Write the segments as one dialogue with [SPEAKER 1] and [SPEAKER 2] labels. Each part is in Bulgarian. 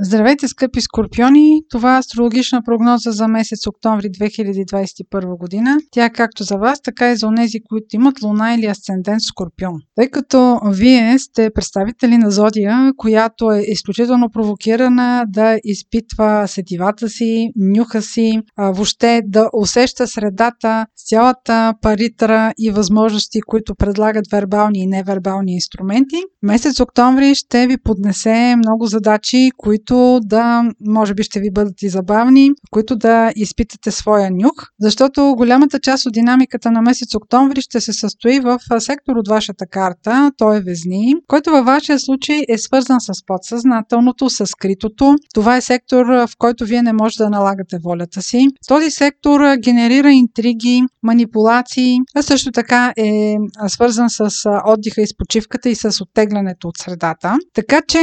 [SPEAKER 1] Здравейте, скъпи скорпиони! Това е астрологична прогноза за месец октомври 2021 година. Тя е както за вас, така и за онези, които имат луна или асцендент скорпион. Тъй като вие сте представители на зодия, която е изключително провокирана да изпитва сетивата си, нюха си, въобще да усеща средата цялата паритра и възможности, които предлагат вербални и невербални инструменти, месец октомври ще ви поднесе много задачи, които които да, може би ще ви бъдат и забавни, които да изпитате своя нюх, защото голямата част от динамиката на месец октомври ще се състои в сектор от вашата карта, той е Везни, който във вашия случай е свързан с подсъзнателното, с скритото. Това е сектор, в който вие не можете да налагате волята си. Този сектор генерира интриги, манипулации, а също така е свързан с отдиха и с почивката и с оттеглянето от средата. Така че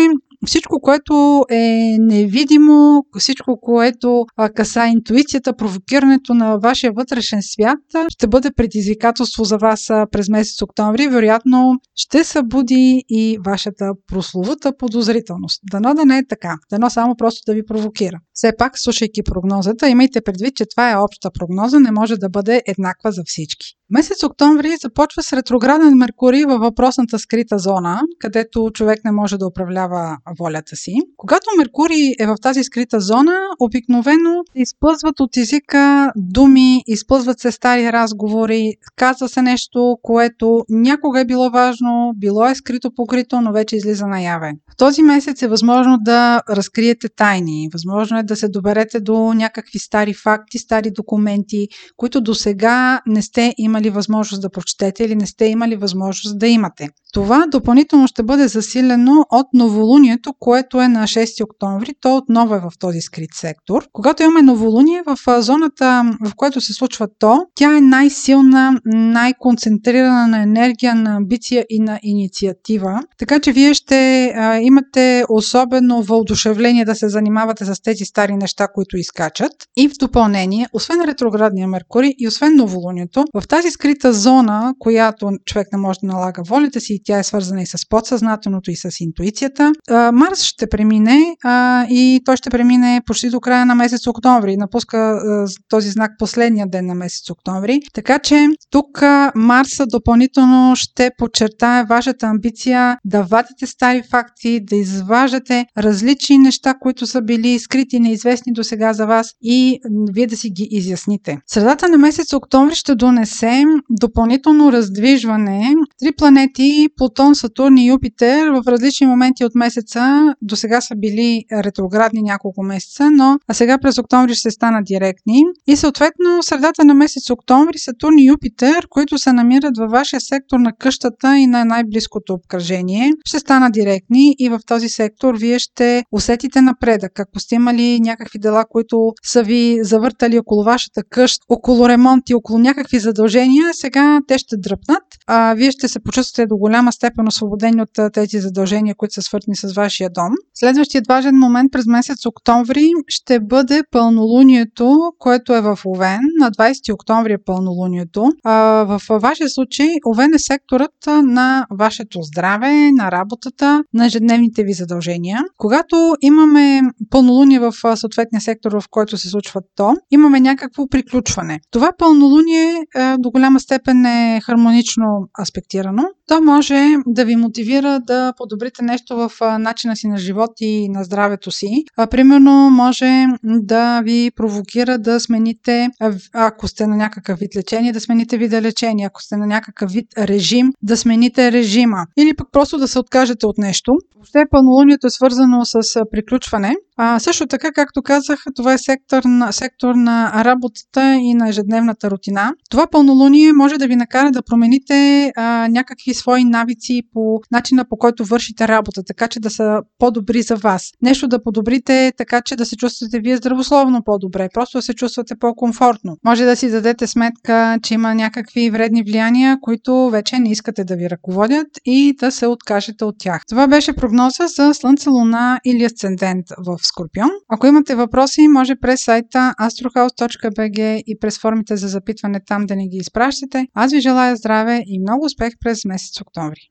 [SPEAKER 1] всичко, което е невидимо, всичко, което каса интуицията, провокирането на вашия вътрешен свят, ще бъде предизвикателство за вас през месец октомври. Вероятно ще събуди и вашата прословута подозрителност. Дано да не е така. Дано само просто да ви провокира. Все пак, слушайки прогнозата, имайте предвид, че това е обща прогноза, не може да бъде еднаква за всички. Месец октомври започва с ретрограден Меркурий във въпросната скрита зона, където човек не може да управлява волята си. Когато Меркурий е в тази скрита зона, обикновено изплъзват от езика думи, изплъзват се стари разговори, казва се нещо, което някога е било важно, било е скрито покрито, но вече излиза наяве. В този месец е възможно да разкриете тайни, възможно е да се доберете до някакви стари факти, стари документи, които до сега не сте имали възможност да прочетете или не сте имали възможност да имате. Това допълнително ще бъде засилено от новолунието, което е на 6 октомври. То отново е в този скрит сектор. Когато имаме новолуние в зоната, в която се случва то, тя е най-силна, най-концентрирана на енергия, на амбиция и на инициатива. Така че вие ще а, имате особено въодушевление да се занимавате с тези стари неща, които изкачат. И в допълнение, освен ретроградния Меркурий и освен новолунието, в тази скрита зона, която човек не може да налага волята си тя е свързана и с подсъзнателното и с интуицията. Марс ще премине и той ще премине почти до края на месец октомври. Напуска този знак последния ден на месец октомври. Така че тук Марса допълнително ще подчертае вашата амбиция да вадите стари факти, да изваждате различни неща, които са били скрити, неизвестни до сега за вас и вие да си ги изясните. Средата на месец октомври ще донесе допълнително раздвижване. Три планети Плутон, Сатурн и Юпитер в различни моменти от месеца до сега са били ретроградни няколко месеца, но а сега през октомври ще стана директни. И съответно средата на месец октомври Сатурн и Юпитер, които се намират във вашия сектор на къщата и на най-близкото обкръжение, ще стана директни и в този сектор вие ще усетите напредък. Ако сте имали някакви дела, които са ви завъртали около вашата къща, около ремонт и около някакви задължения, сега те ще дръпнат, а вие ще се почувствате до голяма степен освободени от тези задължения, които са свързани с вашия дом. Следващият важен момент през месец октомври ще бъде пълнолунието, което е в Овен. На 20 октомври е пълнолунието. В вашия случай Овен е секторът на вашето здраве, на работата, на ежедневните ви задължения. Когато имаме пълнолуние в съответния сектор, в който се случва то, имаме някакво приключване. Това пълнолуние до голяма степен е хармонично аспектирано. То може да ви мотивира да подобрите нещо в начина си на живот и на здравето си. Примерно, може да ви провокира да смените, ако сте на някакъв вид лечение, да смените вида лечение. Ако сте на някакъв вид режим, да смените режима. Или пък просто да се откажете от нещо. Въобще пълнолунието е свързано с приключване. А, също така, както казах, това е сектор на, сектор на работата и на ежедневната рутина. Това пълнолуние може да ви накара да промените а, някакви свои навици по начина по който вършите работа, така че да са по-добри за вас. Нещо да подобрите така, че да се чувствате вие здравословно по-добре, просто да се чувствате по-комфортно. Може да си дадете сметка, че има някакви вредни влияния, които вече не искате да ви ръководят и да се откажете от тях. Това беше прогноза за Слънце, Луна или Асцендент Скорпион. Ако имате въпроси, може през сайта astrohouse.bg и през формите за запитване там да ни ги изпращате. Аз ви желая здраве и много успех през месец октомври.